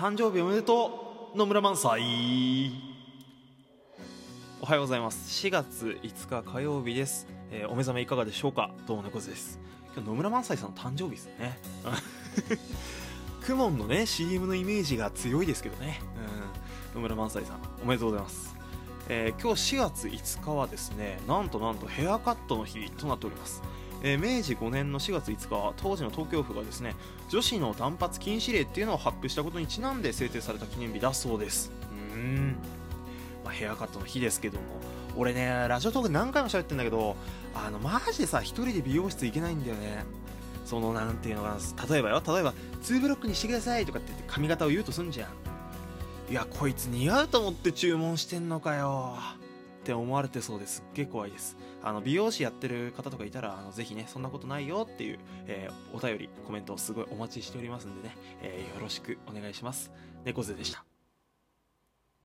誕生日おめでとう野村萬斎おはようございます。4月5日火曜日です、えーお目覚めいかがでしょうか？どうも猫背です。今日野村萬斎さんの誕生日ですね。クモンのね CM のイメージが強いですけどね、うん、野村萬斎さんおめでとうございます、えー今日4月5日はですねなんとなんとヘアカットの日となっております。えー明治5年の4月5日は当時の東京府がですね女子の断髪禁止令っていうのを発布したことにちなんで制定された記念日だそうです。うーん、まあ、ヘアカットの日ですけども。俺ねラジオトーク何回も喋ってんだけどあのマジでさ一人で美容室行けないんだよね。そのなんていうのかな例えばよ。例えば2ブロックにしてくださいとかって言って髪型を言うとすんじゃん。いやこいつ似合うと思って注文してんのかよって思われてそうです。っげえ怖いです。あの美容師やってる方とかいたらあのぜひねそんなことないよっていう、えーお便りコメントをすごいお待ちしておりますんでね、えーよろしくお願いします。猫背でした。